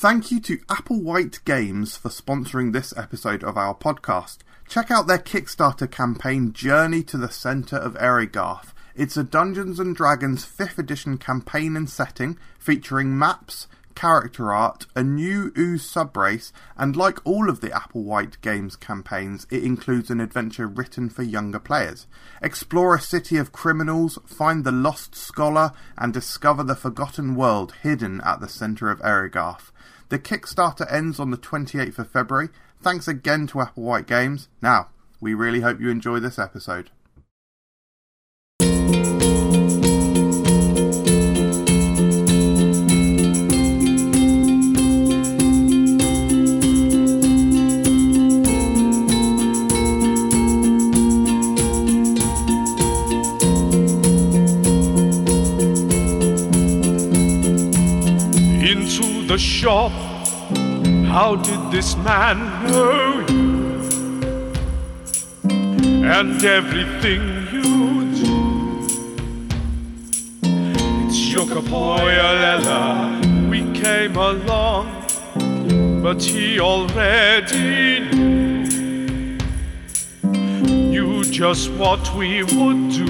Thank you to Applewhite Games for sponsoring this episode of our podcast. Check out their Kickstarter campaign Journey to the Centre of Erigarth. It's a Dungeons and Dragons 5th edition campaign and setting featuring maps, character art, a new ooze subrace, and like all of the Applewhite Games campaigns, it includes an adventure written for younger players. Explore a city of criminals, find the lost scholar, and discover the forgotten world hidden at the centre of Erigarth. The Kickstarter ends on the 28th of February. Thanks again to Applewhite Games. Now, we really hope you enjoy this episode. The shop. How did this man know you? And everything you do. It's Yokapoyalela. We came along, but he already knew. Knew just what we would do.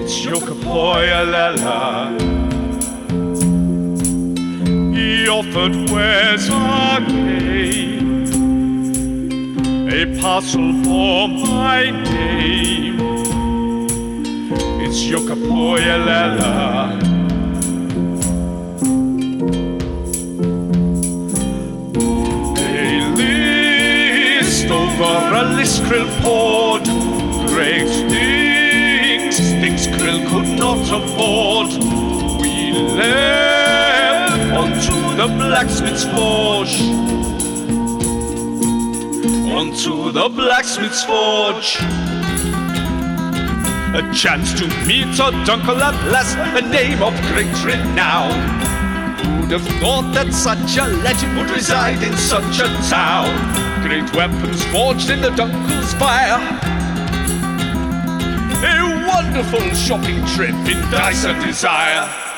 It's Yokapoyalela. He offered wares again, a parcel for my name. It's Yokapoyalela. A list over a list krill poured, great things, things krill could not afford. We left onto the blacksmith's forge. Onto the blacksmith's forge. A chance to meet a Dunkel at last, a name of great renown. Who'd have thought that such a legend would reside in such a town? Great weapons forged in the Dunkel's fire. A wonderful shopping trip in dice and desire.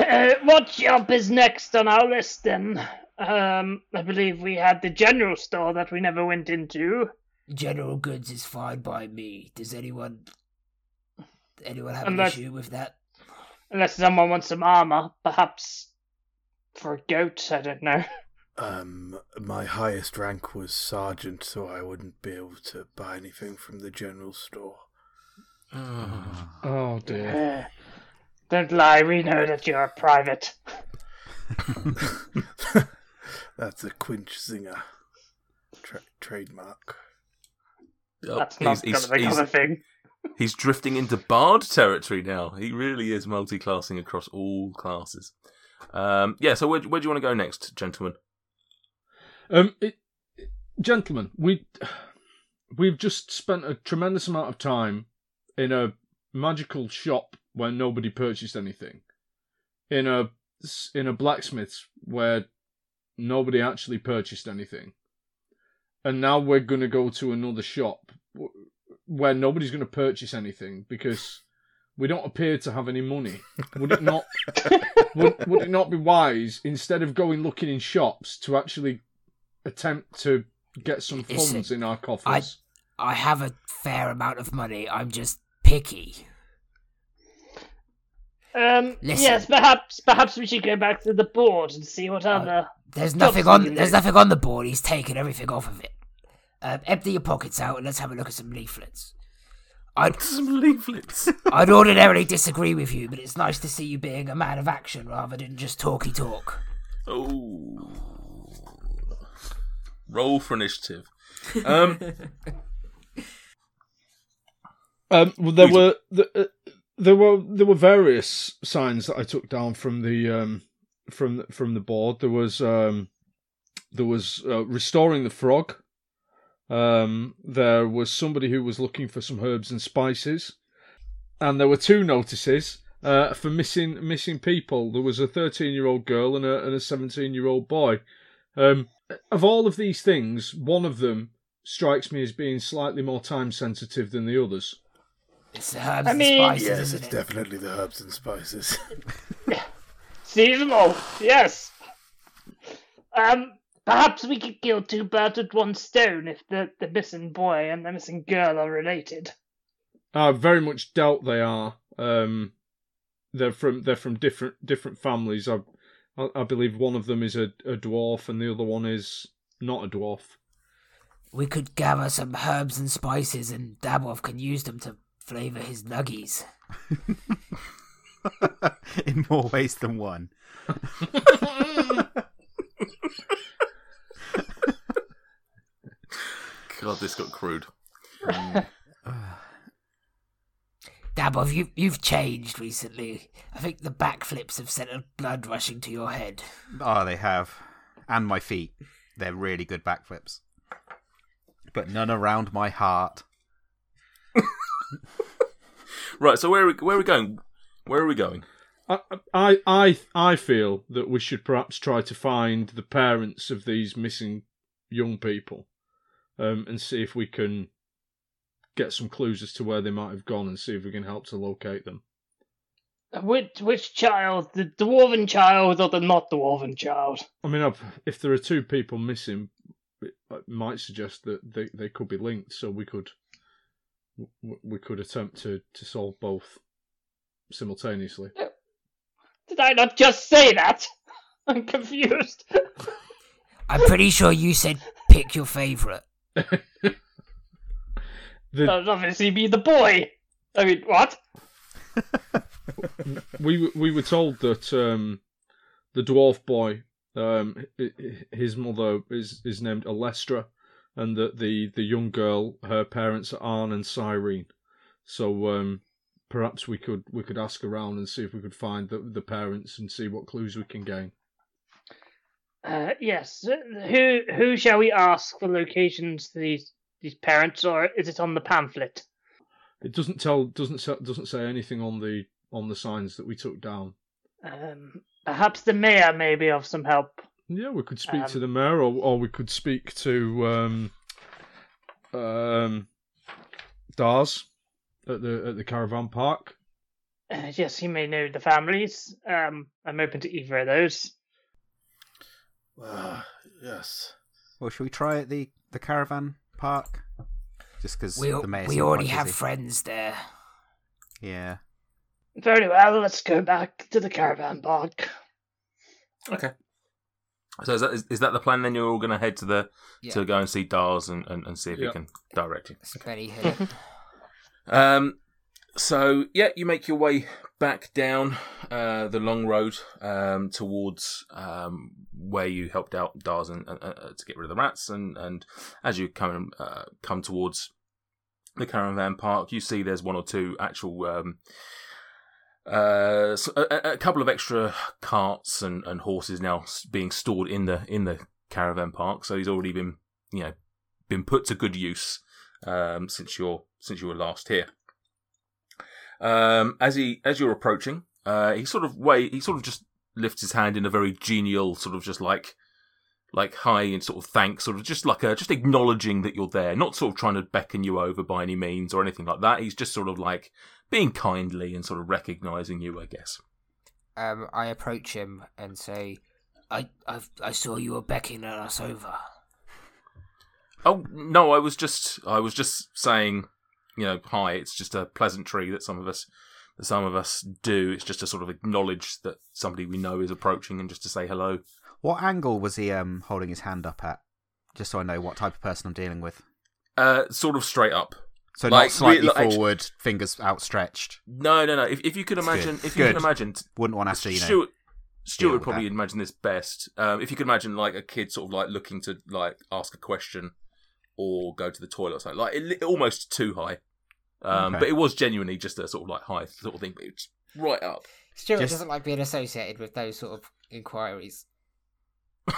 Uh, what shop is next on our list then? Um, I believe we had the general store that we never went into. General goods is fine by me. Does anyone anyone have Unless- an issue with that? Unless someone wants some armor, perhaps for a goat, I don't know. Um, my highest rank was sergeant, so I wouldn't be able to buy anything from the general store. Oh dear. Don't lie, we know that you're a private. That's a Quinch Zinger tra- trademark. Oh, That's not he's, gonna become he's, a thing. he's drifting into bard territory now. He really is multi-classing across all classes. Um, yeah, so where, where do you want to go next, gentlemen? Um, it, gentlemen, we we've just spent a tremendous amount of time in a magical shop where nobody purchased anything, in a in a blacksmith's where nobody actually purchased anything, and now we're going to go to another shop where nobody's going to purchase anything because we don't appear to have any money. Would it not? would, would it not be wise instead of going looking in shops to actually attempt to get some funds in our coffers? I, I have a fair amount of money. I'm just picky. Um, Listen. yes, perhaps perhaps we should go back to the board and see what Uh, other. There's Stop nothing on. stealing There's it. nothing on the board. He's taken everything off of it. Um, empty your pockets out and let's have a look at some leaflets. I'd, Some leaflets. I'd ordinarily disagree with you, but it's nice to see you being a man of action rather than just talky talk. oh. Roll for initiative. Um, Um, well, there Who's- were the, uh, there were there were various signs that I took down from the um, from from the board. There was um, there was uh, restoring the frog. Um, there was somebody who was looking for some herbs and spices, and there were two notices uh, for missing missing people. There was a thirteen year old girl and a and a seventeen year old boy. Um, of all of these things, one of them strikes me as being slightly more time sensitive than the others. It's the herbs I and mean- spices, Yes, isn't it's it? definitely the herbs and spices. Seasonal, yes. Um, perhaps we could kill two birds with one stone if the, the missing boy and the missing girl are related. I very much doubt they are. Um, they're from they're from different different families. I I, I believe one of them is a, a dwarf and the other one is not a dwarf. We could gather some herbs and spices, and Dabov can use them to flavour his nuggies. In more ways than one. God, this got crude. Dabov, you, you've changed recently. I think the backflips have sent a blood rushing to your head. Oh, they have. And my feet. They're really good backflips. But none around my heart. Right, so where are we, where are we going? Where are we going? I, I I I feel that we should perhaps try to find the parents of these missing young people, um, and see if we can get some clues as to where they might have gone, and see if we can help to locate them. Which which child? The dwarven child or the not dwarven child? I mean, I've, if there are two people missing, it, it might suggest that they, they could be linked. So we could w- we could attempt to, to solve both simultaneously. Did I not just say that? I'm confused. I'm pretty sure you said pick your favourite. The, That would obviously be the boy. I mean, what? we we were told that um, the dwarf boy, um, h- h- his mother is is named Alestra, and that the the young girl, her parents are Arn and Cyrene. So um, perhaps we could we could ask around and see if we could find the the parents and see what clues we can gain. Uh, yes. Who who shall we ask for locations to these these parents, or is it on the pamphlet? It doesn't tell doesn't say, doesn't say anything on the on the signs that we took down. Um, perhaps the mayor may be of some help. Yeah, we could speak to Um, the mayor, or or we could speak to um, um, Dars at the at the caravan park. Uh, yes, he may know the families. Um, I'm open to either of those. Ah, yes. Well, should we try at the, the caravan park? Just because We, the mayor's we already have busy. friends there. Yeah. Very well. Let's go back to the caravan park. Okay. So is that is, is that the plan? Then you're all going to head to the Yeah. to go and see Dars and, and, and see if Yeah. he can direct you. Spenny hit it. Um, so yeah, you make your way back down uh, the long road um, towards um, where you helped out Dars and, uh, uh, to get rid of the rats, and, and as you come uh, come towards the caravan park, you see there's one or two actual. Um, uh, so a, a couple of extra carts and, and horses now being stored in the in the caravan park. So he's already been you know been put to good use um, since your since you were last here. Um, as he as you're approaching, uh, he sort of way he sort of just lifts his hand in a very genial sort of just like like hi and sort of thanks, sort of just like a just acknowledging that you're there, not sort of trying to beckon you over by any means or anything like that. He's just sort of like being kindly and sort of recognizing you, I guess. Um, I approach him and say, I, I, I saw you were beckoning us over. Oh no, I was just I was just saying, you know, hi. It's just a pleasantry that some of us that some of us do. It's just to sort of acknowledge that somebody we know is approaching and just to say hello. What angle was he um holding his hand up at? Just so I know what type of person I'm dealing with. Uh, sort of straight up. So Like, not slightly really, like, forward, fingers outstretched. No, no, no. If if you could imagine, if you Good. can imagine, Wouldn't want to have to, you know. Stuart, Stuart would probably that. imagine this best. Um, if you could imagine like a kid sort of like looking to like ask a question or go to the toilet or something, like it, li- almost too high. Um, Okay. But it was genuinely just a sort of like high sort of thing, but it's right up. Stuart Just- doesn't like being associated with those sort of inquiries.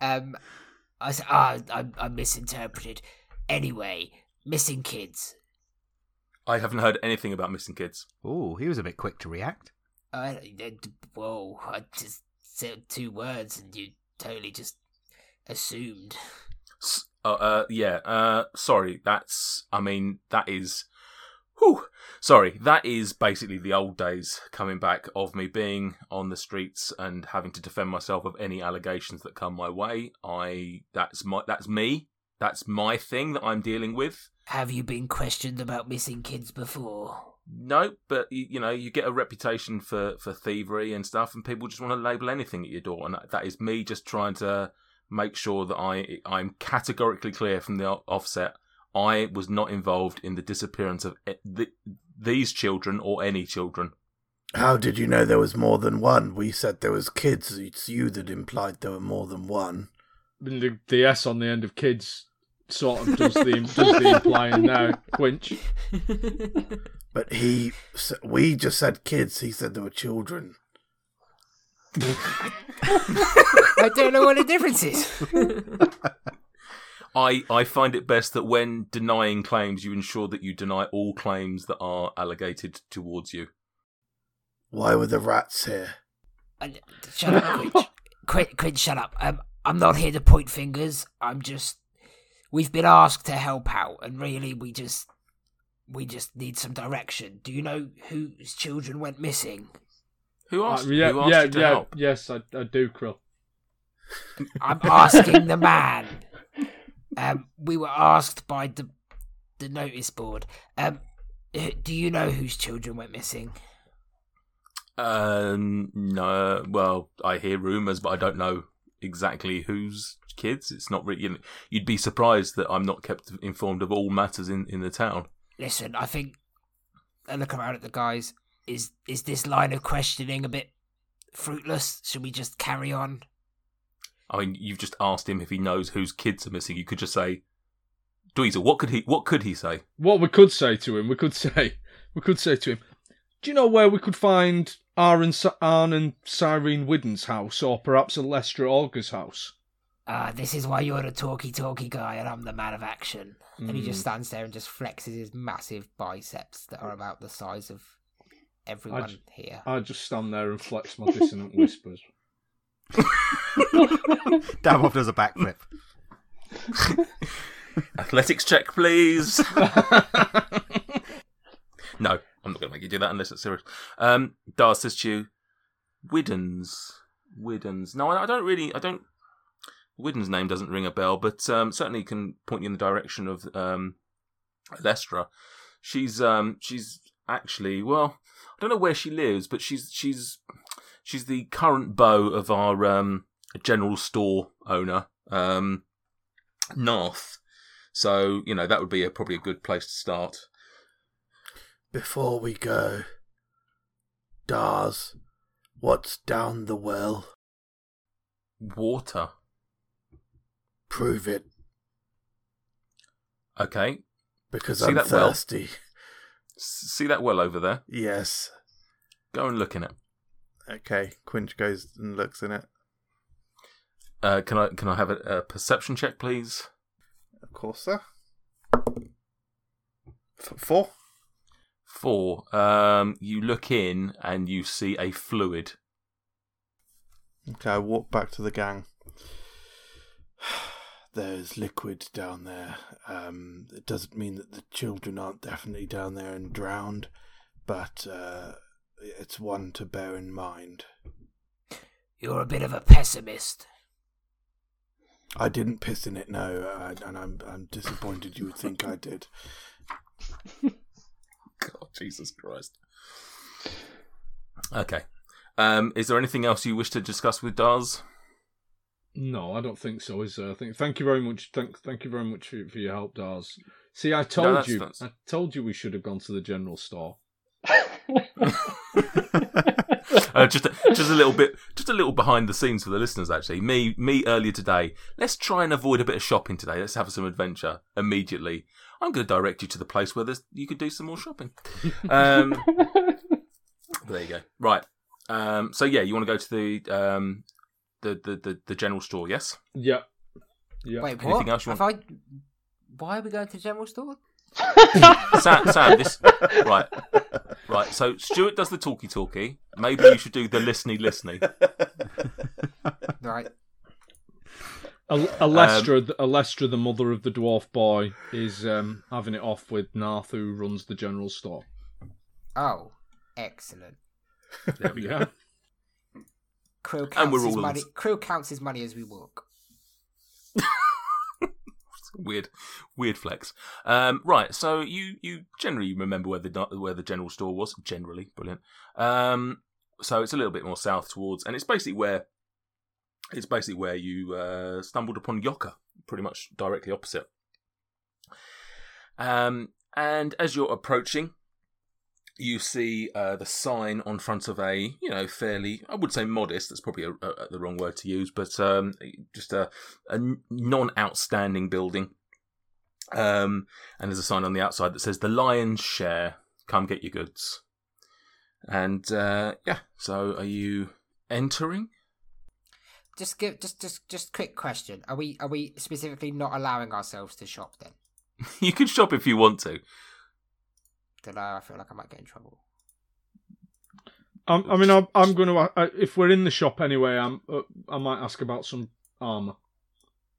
um, I said, ah, I, I misinterpreted. Anyway, missing kids. I haven't heard anything about missing kids. Ooh, he was a bit quick to react. I, I- whoa, I just said two words and you totally just assumed. S- Uh, uh, yeah. Uh, sorry. That's. I mean, that is. Whew. Sorry, that is basically the old days coming back of me being on the streets and having to defend myself of any allegations that come my way. I that's my that's me. That's my thing that I'm dealing with. Have you been questioned about missing kids before? No, but you, you know, you get a reputation for, for thievery and stuff, and people just want to label anything at your door, and that, that is me just trying to make sure that I I'm categorically clear from the offset. I was not involved in the disappearance of eh, e- th- these children or any children. How did you know there was more than one? We said there was kids. It's you that implied there were more than one. The, the S on the end of kids sort of does the does the implying now. Quinch. But he, we just said kids. He said there were children. I don't know what the difference is. I, I find it best that when denying claims, you ensure that you deny all claims that are allegated towards you. Why were the rats here? And- shut up, Quinch. Quinch, Quinch, shut up. Um, I'm not here to point fingers. I'm just. We've been asked to help out, and really, we just. We just need some direction. Do you know whose children went missing? Who Uh, asked, yeah, who asked yeah, you to yeah, help? yes, I, I do, Krill. I'm asking the man. Um, we were asked by the the notice board. Um, do you know whose children went missing? Um, no. Well, I hear rumours, but I don't know exactly whose kids. It's not really. You know, you'd be surprised that I'm not kept informed of all matters in, in the town. Listen, I think. I look around at the guys. Is is this line of questioning a bit fruitless? Should we just carry on? I mean, you've just asked him if he knows whose kids are missing. You could just say, Dweezer, what could he? What could he say? What we could say to him, we could say, we could say to him, do you know where we could find Arn, Arn and Cyrene Widden's house, or perhaps Alestra Augur's house? Uh, this is why you're the talky talky guy and I'm the man of action. And he just Mm. stands there and just flexes his massive biceps that are about the size of everyone j- here. I just stand there and flex my dissonant whispers. Damov does a backflip. Athletics check, please. no, I'm not going to make you do that unless it's serious. Um, Dar says to you, Widdens. Widdens. No, I I don't really. I don't. Widden's name doesn't ring a bell, but um, certainly can point you in the direction of um, Lestra. She's um, she's actually well, I don't know where she lives, but she's she's she's the current beau of our um, general store owner, um, Narth. So you know that would be a, probably a good place to start. Before we go, Dars, what's down the well? Water. Prove it, Okay. because See I'm that well? thirsty. S- See that well over there? Yes. Go and look in it. Okay, Quinch goes and looks in it. Uh, can I can I have a, a perception check, please? Of course, sir. F- four. Four. Um, you look in and you see a fluid. Okay, I walk back to the gang. There's liquid down there. Um, it doesn't mean that the children aren't definitely down there and drowned, but uh, it's one to bear in mind. You're a bit of a pessimist. I didn't piss in it, no, uh, and I'm I'm disappointed you would think I did. God, Jesus Christ. Okay. Um, is there anything else you wish to discuss with Daz? No, I don't think so. Is there? I think. Thank you very much. Thank, thank you very much for, for your help, Dars. See, I told that's- you. that's- I told you we should have gone to the general store. uh, just a, just a little bit, just a little behind the scenes for the listeners. Actually, me me earlier today. Let's try and avoid a bit of shopping today. Let's have some adventure immediately. I'm going to direct you to the place where there's, you could do some more shopping. Um, there you go. Right. Um, so yeah, you want to go to the um, the, the the the general store? Yes. Yeah. Yeah. Wait, Anything what? else you Have I... Why are we going to the general store? Sam, Sam, this right, right. So Stuart does the talkie talkie. Maybe you should do the listeny listeny. Right. Al- Alestra, th- Alestra, the mother of the dwarf boy, is um, having it off with Narth, who runs the general store. Oh, excellent. There we go. Yeah. Krill And counts, we're his all on money, s- Krill counts his money as we walk. Weird, weird flex. Um, right, so you you generally remember where the where the general store was. Generally, brilliant. Um, so it's a little bit more south towards, and it's basically where it's basically where you uh, stumbled upon Yoka, pretty much directly opposite. Um, and as you're approaching, you see uh, the sign on front of a, you know, fairly, I would say modest, that's probably a, a, the wrong word to use, but um, just a, a non outstanding building. Um, and there's a sign on the outside that says, The Lion's Share, come get your goods. And uh, yeah, so are you entering? Just give, just, just, just quick question: Are we, are we specifically not allowing ourselves to shop then? you can shop if you want to. Don't. I feel like I might get in trouble. I'm, I mean, I'm, I'm going to. Uh, if we're in the shop anyway, I'm, uh, I might ask about some armor.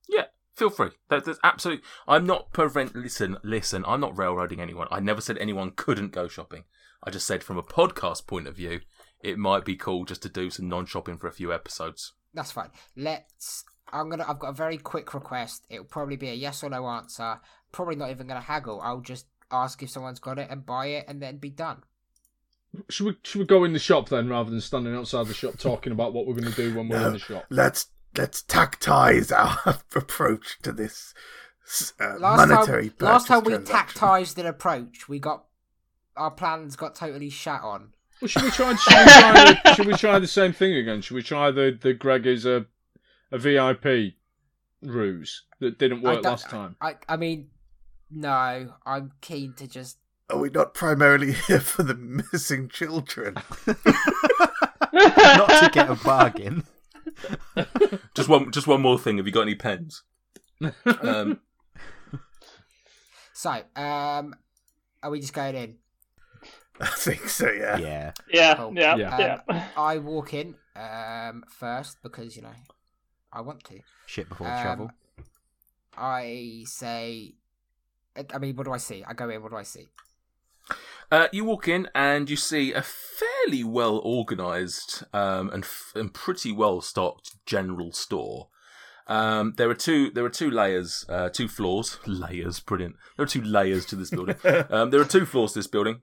Yeah, feel free. That, that's absolutely. I'm not prevent. Listen, listen. I'm not railroading anyone. I never said anyone couldn't go shopping. I just said from a podcast point of view, it might be cool just to do some non-shopping for a few episodes. That's fine. Let's. I'm gonna. I've got a very quick request. It'll probably be a yes or no answer. Probably not even gonna haggle. I'll just ask if someone's got it and buy it, and then be done. Should we should we go in the shop then, rather than standing outside the shop talking about what we're going to do when we're in the shop? Let's let's tactize our approach to this uh, Last monetary time, last time we tactized an approach, we got our plans got totally shat on. Well, should we try? Should we try, the, should we try the same thing again? Should we try the the Greg is a a VIP ruse that didn't work last time? I, I mean, no. I'm keen to just. Are we not primarily here for the missing children? Not to get a bargain. Just one, just one more thing. Have you got any pens? Um, So, um, are we just going in? I think so. Yeah. Yeah. Yeah, Cool. yeah, Yeah. yeah. I walk in um first because you know I want to. Shit before Um, travel. I say, I- I mean, what do I see? I go in. What do I see? Uh, you walk in and you see a fairly well organised um, and f- and pretty well stocked general store. Um, there are two there are two layers, uh, two floors. Layers, brilliant. There are two layers to this building. um, there are two floors to this building.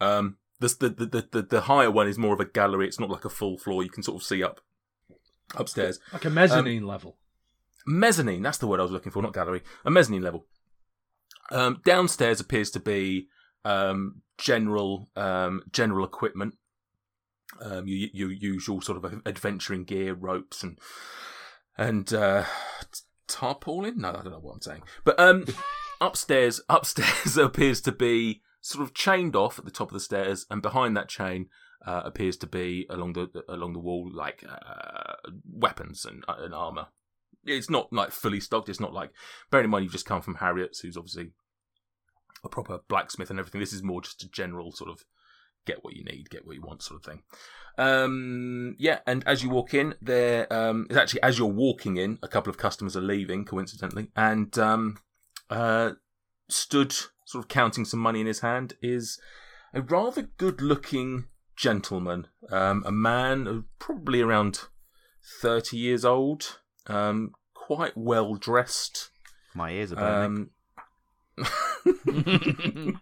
Um, this, the, the the the the higher one is more of a gallery. It's not like a full floor. You can sort of see up upstairs. Like a mezzanine level. mezzanine. That's the word I was looking for, not gallery. A mezzanine level. Um, downstairs appears to be um, general um, general equipment. Um, your, your usual sort of adventuring gear, ropes, and and uh, tarpaulin. No, I don't know what I'm saying. But um, upstairs, upstairs appears to be sort of chained off at the top of the stairs, and behind that chain uh, appears to be along the along the wall like uh, weapons and, uh, and armor. It's not like fully stocked. It's not like bearing in mind you've just come from Harriet's, who's obviously a proper blacksmith and everything. This is more just a general sort of get what you need, get what you want sort of thing. Um, yeah, and as you walk in, there um, it's actually as you're walking in, a couple of customers are leaving, coincidentally, and um, uh, stood sort of counting some money in his hand is a rather good-looking gentleman, um, a man of probably around thirty years old, um, quite well dressed. My ears are burning. Um,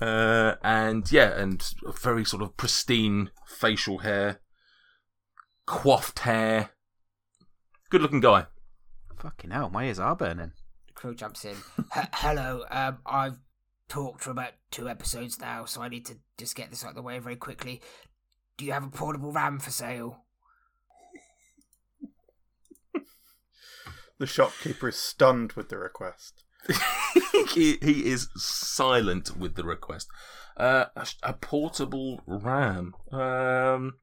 uh, and yeah, and very sort of pristine facial hair, coiffed hair. Good looking guy. Fucking hell, my ears are burning. Crow jumps in. H- Hello. Um, I've talked for about two episodes now, so I need to just get this out of the way very quickly. Do you have a portable ram for sale? The shopkeeper is stunned with the request. he, he is silent with the request. Uh, a, a portable RAM. Um,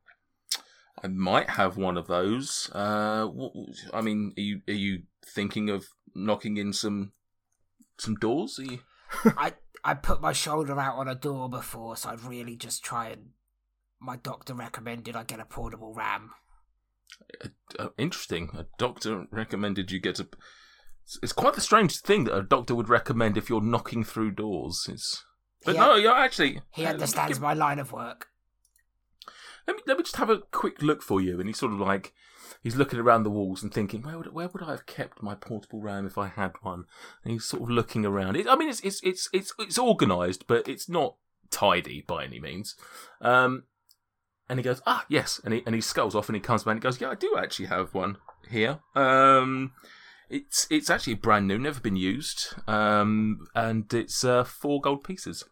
I might have one of those. Uh, wh- I mean, are you are you thinking of knocking in some some doors? Are you... I I put my shoulder out on a door before, so I'd really just try and. My doctor recommended I get a portable ram. Uh, interesting. A doctor recommended you get a. It's quite the strange thing that a doctor would recommend if you're knocking through doors. It's, but Yeah. no, you're actually. He understands my line of work. Let me let me just have a quick look for you. And he's sort of like he's looking around the walls and thinking, where would where would I have kept my portable ram if I had one? And he's sort of looking around. It, I mean, it's it's it's it's it's organised, but it's not tidy by any means. Um, and he goes, ah, yes, and he and he skulls off and he comes back and he goes, yeah, I do actually have one here. Um, it's it's actually brand new, never been used. Um, and it's uh, four gold pieces.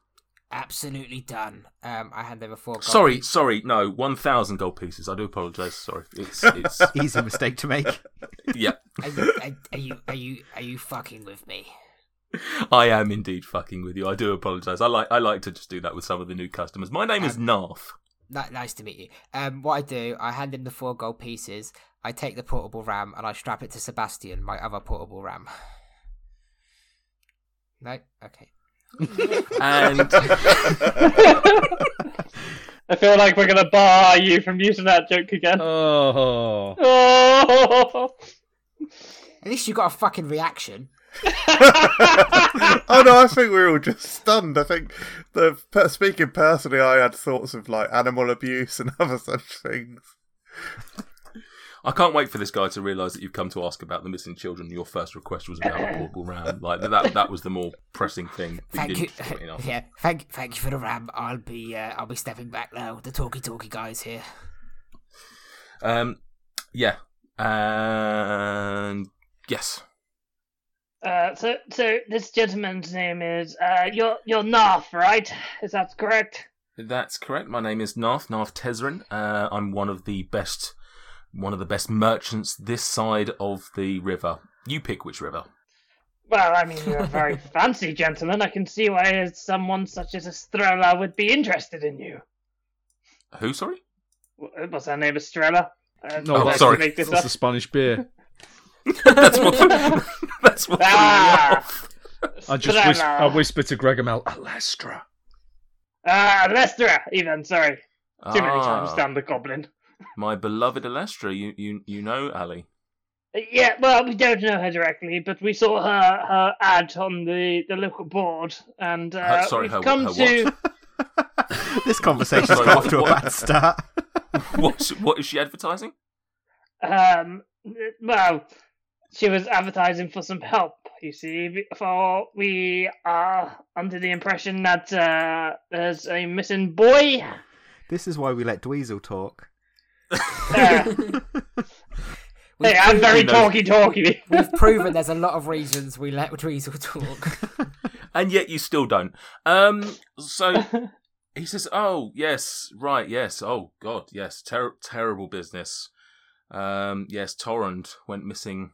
Absolutely done. Um, I hand over four. gold Sorry, pieces. sorry, no, one thousand gold pieces. I do apologise. Sorry, it's it's Easy mistake to make. yeah. Are you, are, are you are you are you fucking with me? I am indeed fucking with you. I do apologise. I like I like to just do that with some of the new customers. My name is Narth. Ni- nice to meet you. Um, what I do, I hand him the four gold pieces. I take the portable ram and I strap it to Sebastian, my other portable ram. No, okay. And I feel like we're gonna bar you from using that joke again. Oh. Oh. At least you got a fucking reaction. oh no, I think we were all just stunned. I think the speaking personally, I had thoughts of like animal abuse and other such things. I can't wait for this guy to realise that you've come to ask about the missing children. Your first request was about a portable ram. Like that that was the more pressing thing. that Thank you. didn't put enough. yeah, thank thank you for the ram. I'll be uh, I'll be stepping back now. The talkie talkie guys here. Um, yeah, and yes, Uh, so, so this gentleman's name is uh, you're you're Narth, right? Is that correct? that's correct. My name is Narth Narth Tezrin. Uh, I'm one of the best one of the best merchants this side of the river. You pick which river. Well, I mean, you're a very fancy gentleman. I can see why someone such as Estrella would be interested in you. Who? Sorry. W- Was her name Estrella? Uh, No, Oh, sorry. Make this That's up? the Spanish beer. that's what. that's what. threw me Ah! off. I just whis- I whisper to Gregomel, Alestra. Ah, Lestra, even, sorry. Too many Ah, times down the goblin. My beloved Alestra, you you you know Ali. Yeah, well, we don't know her directly, but we saw her her ad on the, the local board, and uh, Her- sorry, we've her- come her to. this conversation's Sorry, got what- off to a what- bad start. what what is she advertising? Um, well, she was advertising for some help. You see, for we are under the impression that uh, there's a missing boy. This is why we let Dweezil talk. Uh, We've hey, I'm proven- very talky talky. We've proven there's a lot of reasons we let Dweezil talk. And yet you still don't. Um. So he says, "Oh yes, right, yes. Oh God, yes. Ter- terrible business. Um. Yes, Torrent went missing."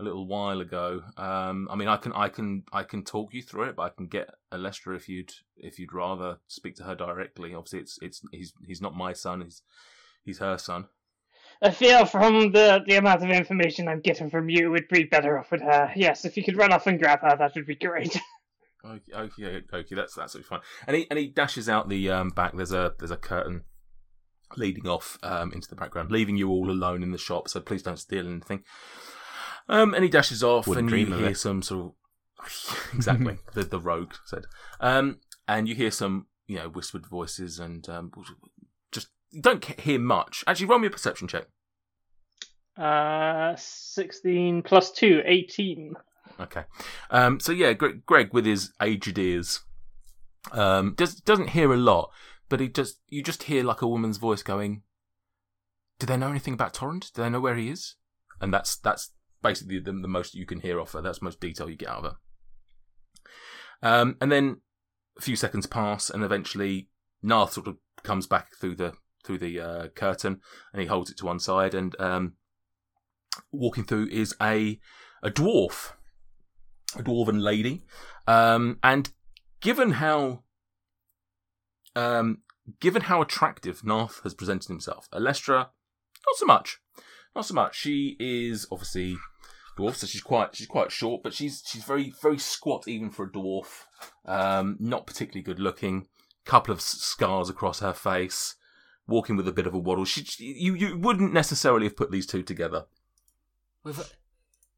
A little while ago. Um, I mean, I can, I can, I can talk you through it, but I can get Alestra if you'd, if you'd rather speak to her directly. Obviously, it's, it's, he's, he's not my son. He's, he's her son. I feel from the the amount of information I'm getting from you, it'd be better off with her. Yes, if you could run off and grab her, that would be great. Okay, okay, okay, that's that's fine. And he and he dashes out the um, back. There's a there's a curtain leading off um, into the background, leaving you all alone in the shop. So please don't steal anything. Um, and he dashes off, Wouldn't and you of hear it. some sort of exactly the the rogue said. Um, and you hear some you know whispered voices, and um, just don't hear much. Actually, roll me a perception check. Uh, 16 plus 2, 18. Okay. Um, so yeah, Greg, Greg with his aged ears um, does doesn't hear a lot, but he just you just hear like a woman's voice going, "Do they know anything about Torrent? Do they know where he is?" And that's that's basically the, the most you can hear off her. That's most detail you get out of her. Um, and then a few seconds pass, and eventually Narth sort of comes back through the through the uh, curtain, and he holds it to one side, and um, walking through is a a dwarf a dwarven lady. Um, and given how, um, given how attractive Narth has presented himself, Alestra, not so much, not so much. She is obviously dwarf, so she's quite she's quite short, but she's she's very very squat even for a dwarf. Um, not particularly good looking. Couple of scars across her face. walking with a bit of a waddle. She, she- you you wouldn't necessarily have put these two together. With a,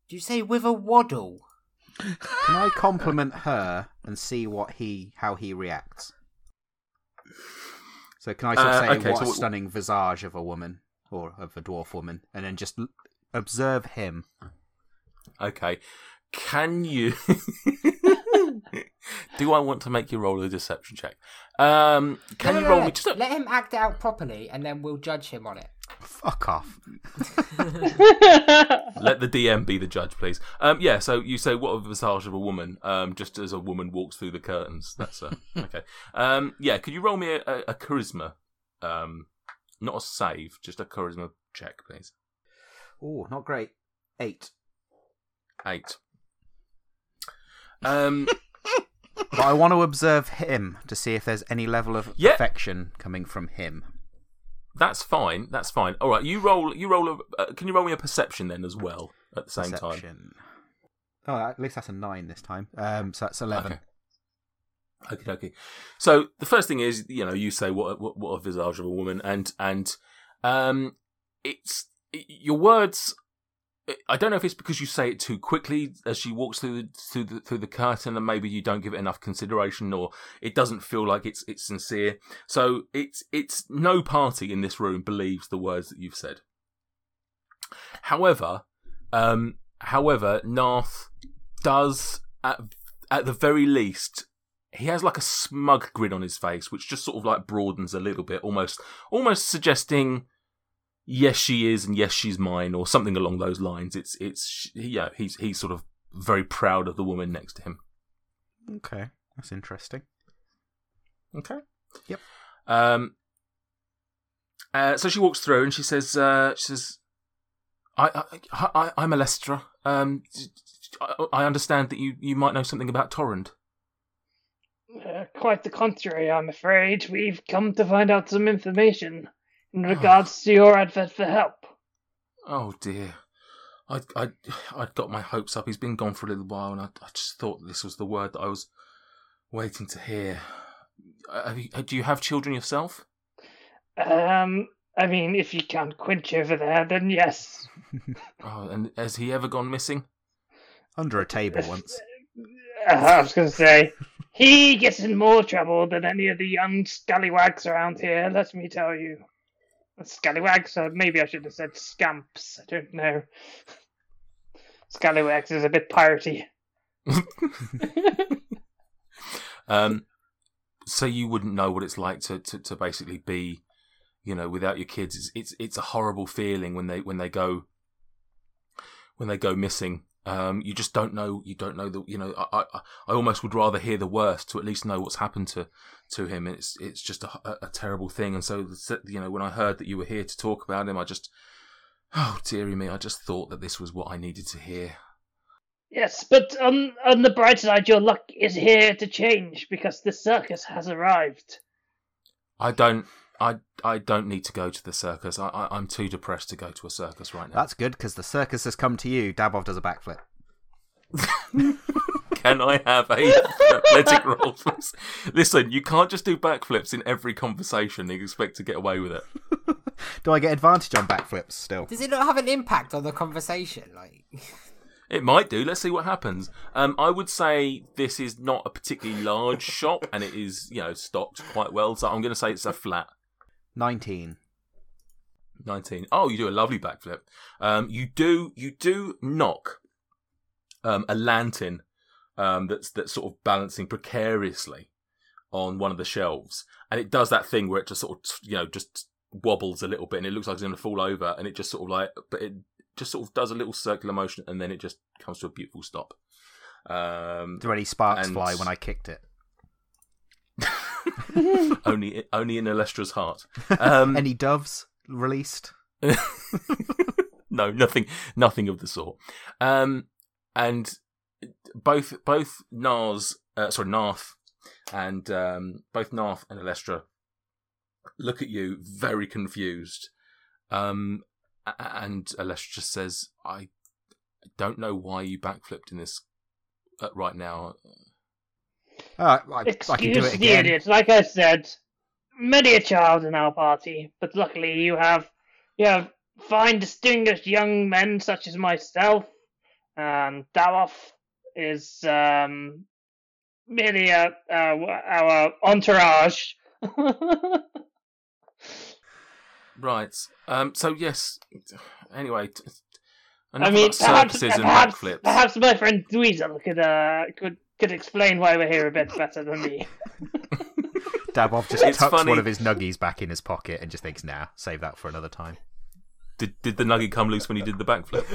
do you say with a waddle? Can I compliment her and see what he how he reacts? So can I sort of Uh, say okay, what so a what- stunning visage of a woman or of a dwarf woman, and then just l- observe him? Okay. Can you? Do I want to make you roll a deception check? Um, can No, you no, roll no, me just a, Let him act it out properly, and then we'll judge him on it. Fuck off. let the DM be the judge, please? Um, yeah. So you say what a visage of a woman? Um, just as a woman walks through the curtains. That's uh, okay. Um, yeah. Could you roll me a, a, a charisma? Um, not a save, just a charisma check, please. Oh, not great. Eight. Eight. Um, But I want to observe him to see if there's any level of Yeah. affection coming from him. that's fine. That's fine. All right. You roll. You roll. A, uh, can you roll me a perception then as well at the same time? Oh, at least that's a nine this time. Um, so that's eleven. Okay. Okay, okay. So the first thing is, you know, you say what what, what a visage of a woman, and and um, it's your words. I don't know if it's because you say it too quickly as she walks through the through the through the curtain, and maybe you don't give it enough consideration, or it doesn't feel like it's it's sincere. So it's it's no party in this room believes the words that you've said. However, um, however, Narth does at at the very least he has like a smug grin on his face, which just sort of like broadens a little bit, almost almost suggesting yes she is and yes she's mine or something along those lines. It's it's yeah he's he's sort of very proud of the woman next to him. Okay, that's interesting. Okay. Yep. Um. Uh, so she walks through and she says, uh, "She says, I, I, I I'm Alestra. Um, I, I understand that you, you might know something about Torrent. Uh, quite the contrary, I'm afraid. We've come to find out some information in regards to your advert for help. Oh dear, I I I'd got my hopes up. He's been gone for a little while, and I, I just thought this was the word that I was waiting to hear. Uh, you, do you have children yourself? Um, I mean, if you can't Quinch over there, then yes. Oh, and has he ever gone missing? Under a table once. Uh, I was going to say, he gets in more trouble than any of the young scallywags around here, let me tell you. Scallywags? Uh, maybe I should have said scamps. I don't know. Scallywags is a bit piratey. Um, so you wouldn't know what it's like to, to, to basically be, you know, without your kids. It's, it's it's a horrible feeling when they when they go when they go missing. Um, you just don't know. You don't know the. You know, I, I I almost would rather hear the worst to at least know what's happened to to him. It's it's just a, a, a terrible thing. And so you know, when I heard that you were here to talk about him, I just oh dearie me, I just thought that this was what I needed to hear. Yes, but on on the bright side, your luck is here to change because the circus has arrived. I don't. I, I don't need to go to the circus. I, I I'm too depressed to go to a circus right now. That's good because the circus has come to you. Dabov does a backflip. Can I have a athletic roll, please? Listen, you can't just do backflips in every conversation and expect to get away with it. Do I get advantage on backflips still? Does it not have an impact on the conversation? Like, It might do. Let's see what happens. Um, I would say this is not a particularly large shop, and it is, you know, stocked quite well. So I'm going to say it's a flat 19. 19. Oh, you do a lovely backflip. Um, you do you do knock um, a lantern um, that's that's sort of balancing precariously on one of the shelves, and it does that thing where it just sort of you know just wobbles a little bit, and it looks like it's going to fall over, and it just sort of like, but it just sort of does a little circular motion, and then it just comes to a beautiful stop. Um, Do any sparks And- fly when I kicked it? only only in Alestra's heart. Um, Any doves released? no, nothing, nothing of the sort. Um, and both both Nars, uh, sorry, Narth, and um, both Narth and Alestra look at you very confused. Um, and Alestra just says, "I don't know why you backflipped in this uh, right now." Uh, I, I can Excuse it the again. idiot. Like I said, many a child in our party, but luckily you have you have fine, distinguished young men such as myself. Um, Daroff is um, merely a, uh, our entourage. Right. Um. So yes. Anyway. T- I enough mean, about perhaps circuses and perhaps, perhaps my friend Dweezil could uh, could could explain why we're here a bit better than me. Dabov just It's tucks funny. one of his nuggies back in his pocket and just thinks, nah, save that for another time. Did did the nugget come loose when he did the backflip?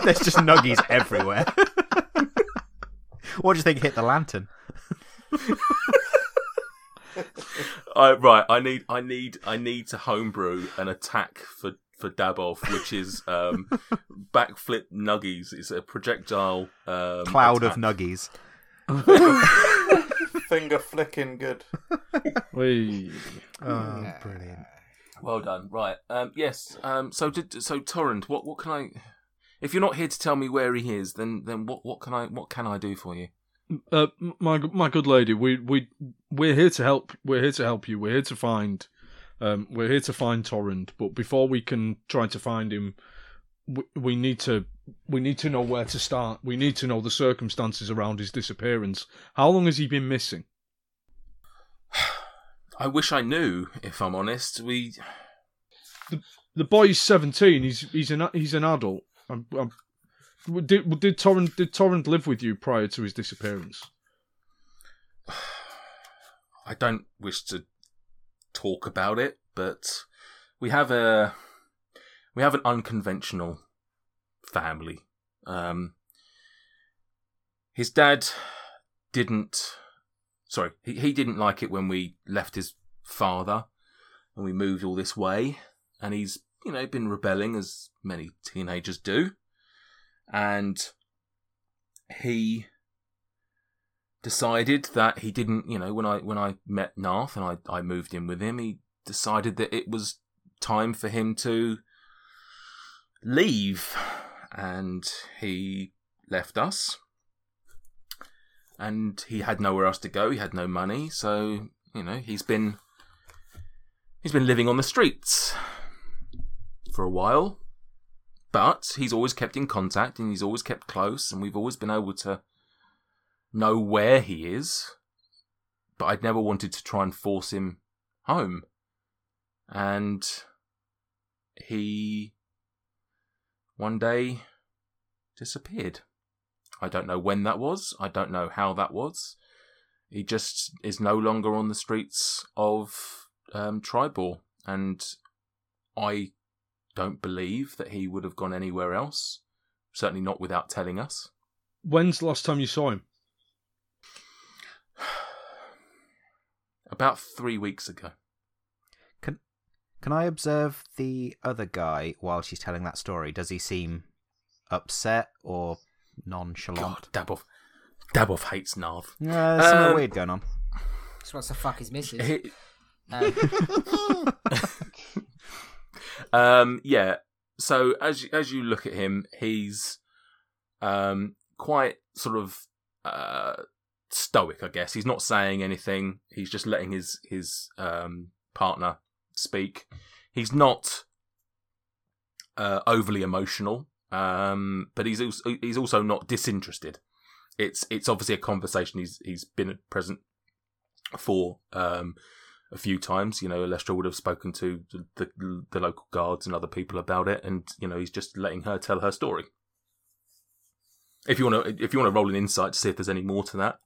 There's just nuggies everywhere. what do you think hit the lantern? I, right. I need I need I need to homebrew an attack for for Dabov, which is um, backflip nuggies. It's a projectile um, Cloud attack. of nuggies. Finger flicking good. Whee. Oh, brilliant. Well done. Right. Um, yes. Um, so did so Torrent. What what can I? If you're not here to tell me where he is, then then what what can I what can I do for you? Uh, my my good lady, we we we're here to help. We're here to help you. We're here to find. Um, we're here to find Torrent, but before we can try to find him, we, we need to we need to know where to start. We need to know the circumstances around his disappearance. How long has he been missing? I wish I knew. If I'm honest, we The boy's seventeen. He's he's an he's an adult. Um, um, did did Torrent did Torrent live with you prior to his disappearance? I don't wish to talk about it, but we have a we have an unconventional family. Um, his dad didn't. Sorry, he, he didn't like it when we left his father and we moved all this way, and he's you know been rebelling as many teenagers do, and he decided that he didn't you know when i when i met narth and i i moved in with him he decided that it was time for him to leave and he left us. And he had nowhere else to go he had no money so you know he's been he's been living on the streets for a while. But he's always kept in contact and he's always kept close and we've always been able to know where he is, but I'd never wanted to try and force him home. And he one day disappeared. I don't know when that was. I don't know how that was. He just is no longer on the streets of um, Tribor, and I don't believe that he would have gone anywhere else. Certainly not without telling us. When's the last time you saw him? About three weeks ago. Can can I observe the other guy while she's telling that story? Does he seem upset or nonchalant? God, Dabov, Dabov hates Narth. Yeah, there's something Um, weird going on. Just wants to fuck his missus. He- Um, um, yeah. So as you- as you look at him, he's um quite sort of uh stoic, I guess. He's not saying anything. He's just letting his his um partner speak. He's not uh overly emotional, um, but he's also, he's also not disinterested. It's it's obviously a conversation he's he's been present for um a few times. You know, Lestra would have spoken to the, the the local guards and other people about it, and you know, he's just letting her tell her story. If you want to, if you want to roll an insight to see if there's any more to that,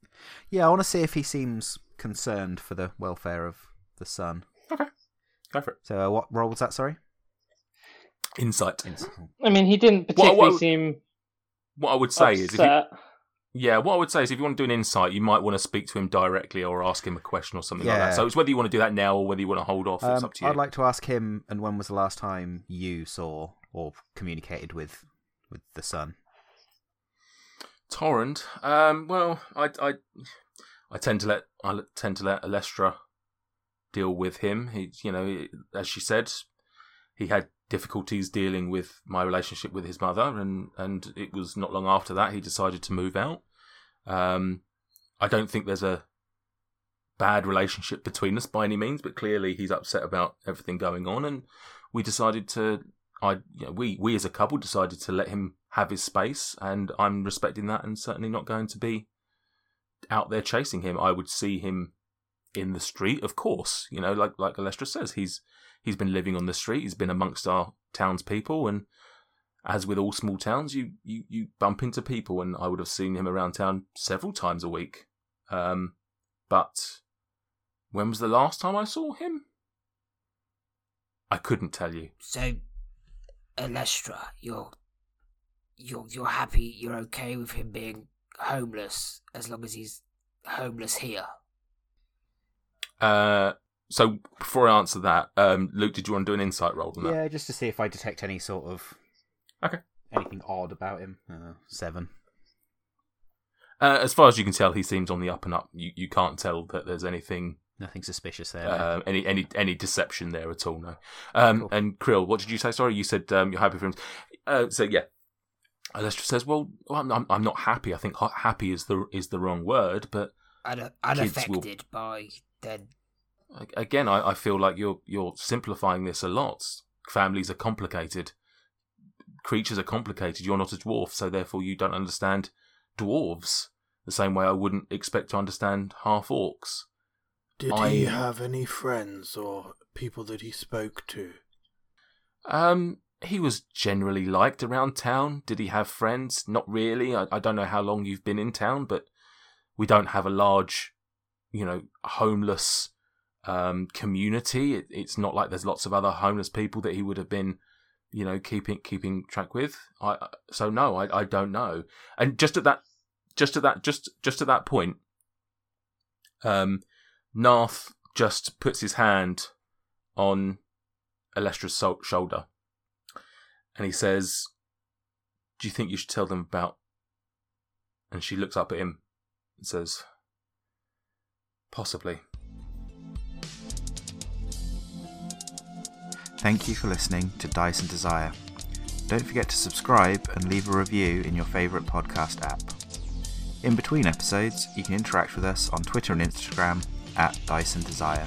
Yeah, I want to see if he seems concerned for the welfare of the son. Go for it. So, uh, what roll was that? Sorry. Insight. I mean, he didn't particularly what- seem What I would say is, if you, yeah, what I would say is, if you want to do an insight, you might want to speak to him directly or ask him a question or something like that. So it's whether you want to do that now or whether you want to hold off. it's Um, up to you. I'd like to ask him. And when was the last time you saw or communicated with with the son? Torrent. Um, well, I, I, I tend to let I tend to let Alestra deal with him. He, you know, as she said, he had difficulties dealing with my relationship with his mother, and and it was not long after that he decided to move out. Um, I don't think there's a bad relationship between us by any means, but clearly he's upset about everything going on, and we decided to. I, you know, we we as a couple decided to let him have his space, and I'm respecting that, and certainly not going to be out there chasing him. I would see him in the street, of course. You know, like like Alestra says, he's he's been living on the street. He's been amongst our townspeople, and as with all small towns, you you you bump into people, and I would have seen him around town several times a week. Um, but when was the last time I saw him? I couldn't tell you. So, Alestra, you're you're you're happy, you're okay with him being homeless as long as he's homeless here. Uh, so before I answer that, um, Luke, did you want to do an insight roll on that? Yeah, just to see if I detect any sort of Okay. anything odd about him. Uh, seven. Uh, as far as you can tell, he seems on the up and up. You you can't tell that there's anything, Nothing suspicious there. uh, any any any deception there at all. No. Um, Cool. and Krill, what did you say? Sorry, you said um, you're happy for him. Uh, so yeah, Alestra says, "Well, well, I'm, I'm I'm not happy. I think happy is the is the wrong word, but Un- Kids will- unaffected by then. a- again, I, I feel like you're you're simplifying this a lot. Families are complicated. Creatures are complicated. You're not a dwarf, so therefore you don't understand dwarves the same way I wouldn't expect to understand half orcs. Did I- he have any friends or people that he spoke to? Um, he was generally liked around town. Did he have friends? Not really. I, I don't know how long you've been in town, but we don't have a large, you know, homeless um, community. It, it's not like there's lots of other homeless people that he would have been, you know, keeping keeping track with. I so no, I, I don't know. And just at that, just at that, just just at that point, um, Narth just puts his hand on Alestra's so- shoulder, and he says, "Do you think you should tell them about?" And she looks up at him and says, "Possibly." Thank you for listening to Dice and Desire. Don't forget to subscribe and leave a review in your favourite podcast app. In between episodes, you can interact with us on Twitter and Instagram at Dice and Desire.